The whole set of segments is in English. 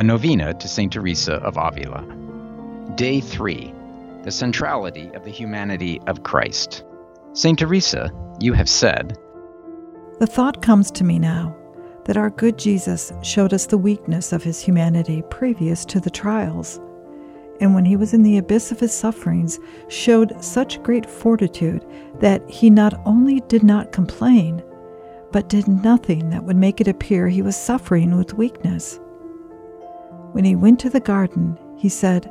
a novena to St. Teresa of Avila. Day 3 The Centrality of the Humanity of Christ. St. Teresa, you have said, The thought comes to me now that our good Jesus showed us the weakness of his humanity previous to the trials, and when he was in the abyss of his sufferings, showed such great fortitude that he not only did not complain, but did nothing that would make it appear he was suffering with weakness. When he went to the garden, he said,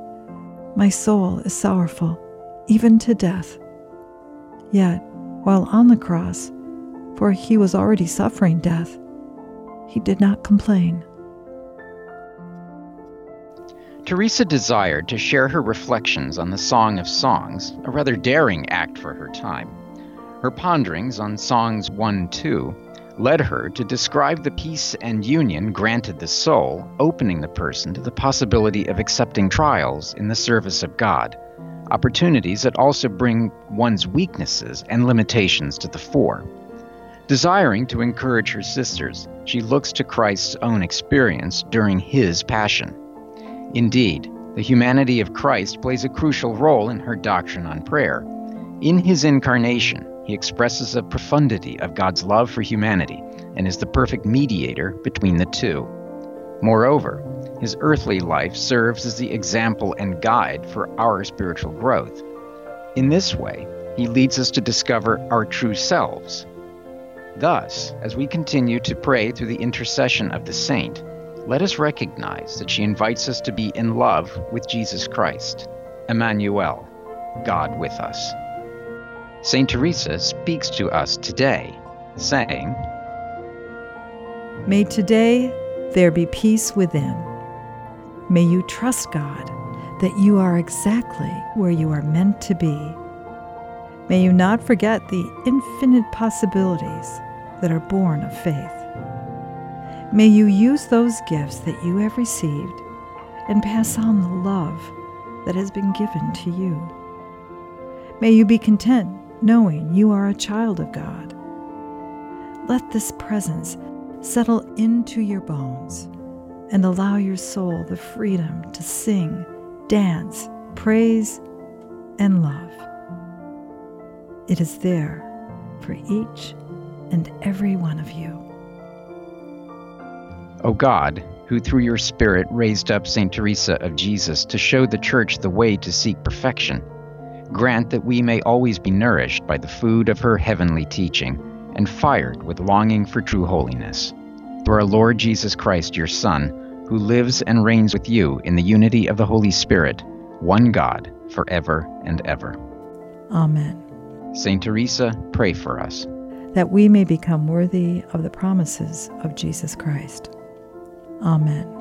My soul is sorrowful, even to death. Yet, while on the cross, for he was already suffering death, he did not complain. Teresa desired to share her reflections on the Song of Songs, a rather daring act for her time. Her ponderings on Songs 1 2 led her to describe the peace and union granted the soul, opening the person to the possibility of accepting trials in the service of God, opportunities that also bring one's weaknesses and limitations to the fore. Desiring to encourage her sisters, she looks to Christ's own experience during his passion. Indeed, the humanity of Christ plays a crucial role in her doctrine on prayer. In his incarnation, he expresses a profundity of God's love for humanity and is the perfect mediator between the two. Moreover, his earthly life serves as the example and guide for our spiritual growth. In this way, he leads us to discover our true selves. Thus, as we continue to pray through the intercession of the saint, let us recognize that she invites us to be in love with Jesus Christ, Emmanuel, God with us. St. Teresa speaks to us today, saying, May today there be peace within. May you trust God that you are exactly where you are meant to be. May you not forget the infinite possibilities that are born of faith. May you use those gifts that you have received and pass on the love that has been given to you. May you be content knowing you are a child of God. Let this presence settle into your bones and allow your soul the freedom to sing, dance, praise, and love. It is there for each and every one of you. O God, who through your Spirit raised up St. Teresa of Jesus to show the Church the way to seek perfection, grant that we may always be nourished by the food of her heavenly teaching and fired with longing for true holiness. Through our Lord Jesus Christ, your Son, who lives and reigns with you in the unity of the Holy Spirit, one God, forever and ever. Amen. Saint Teresa, pray for us. That we may become worthy of the promises of Jesus Christ. Amen.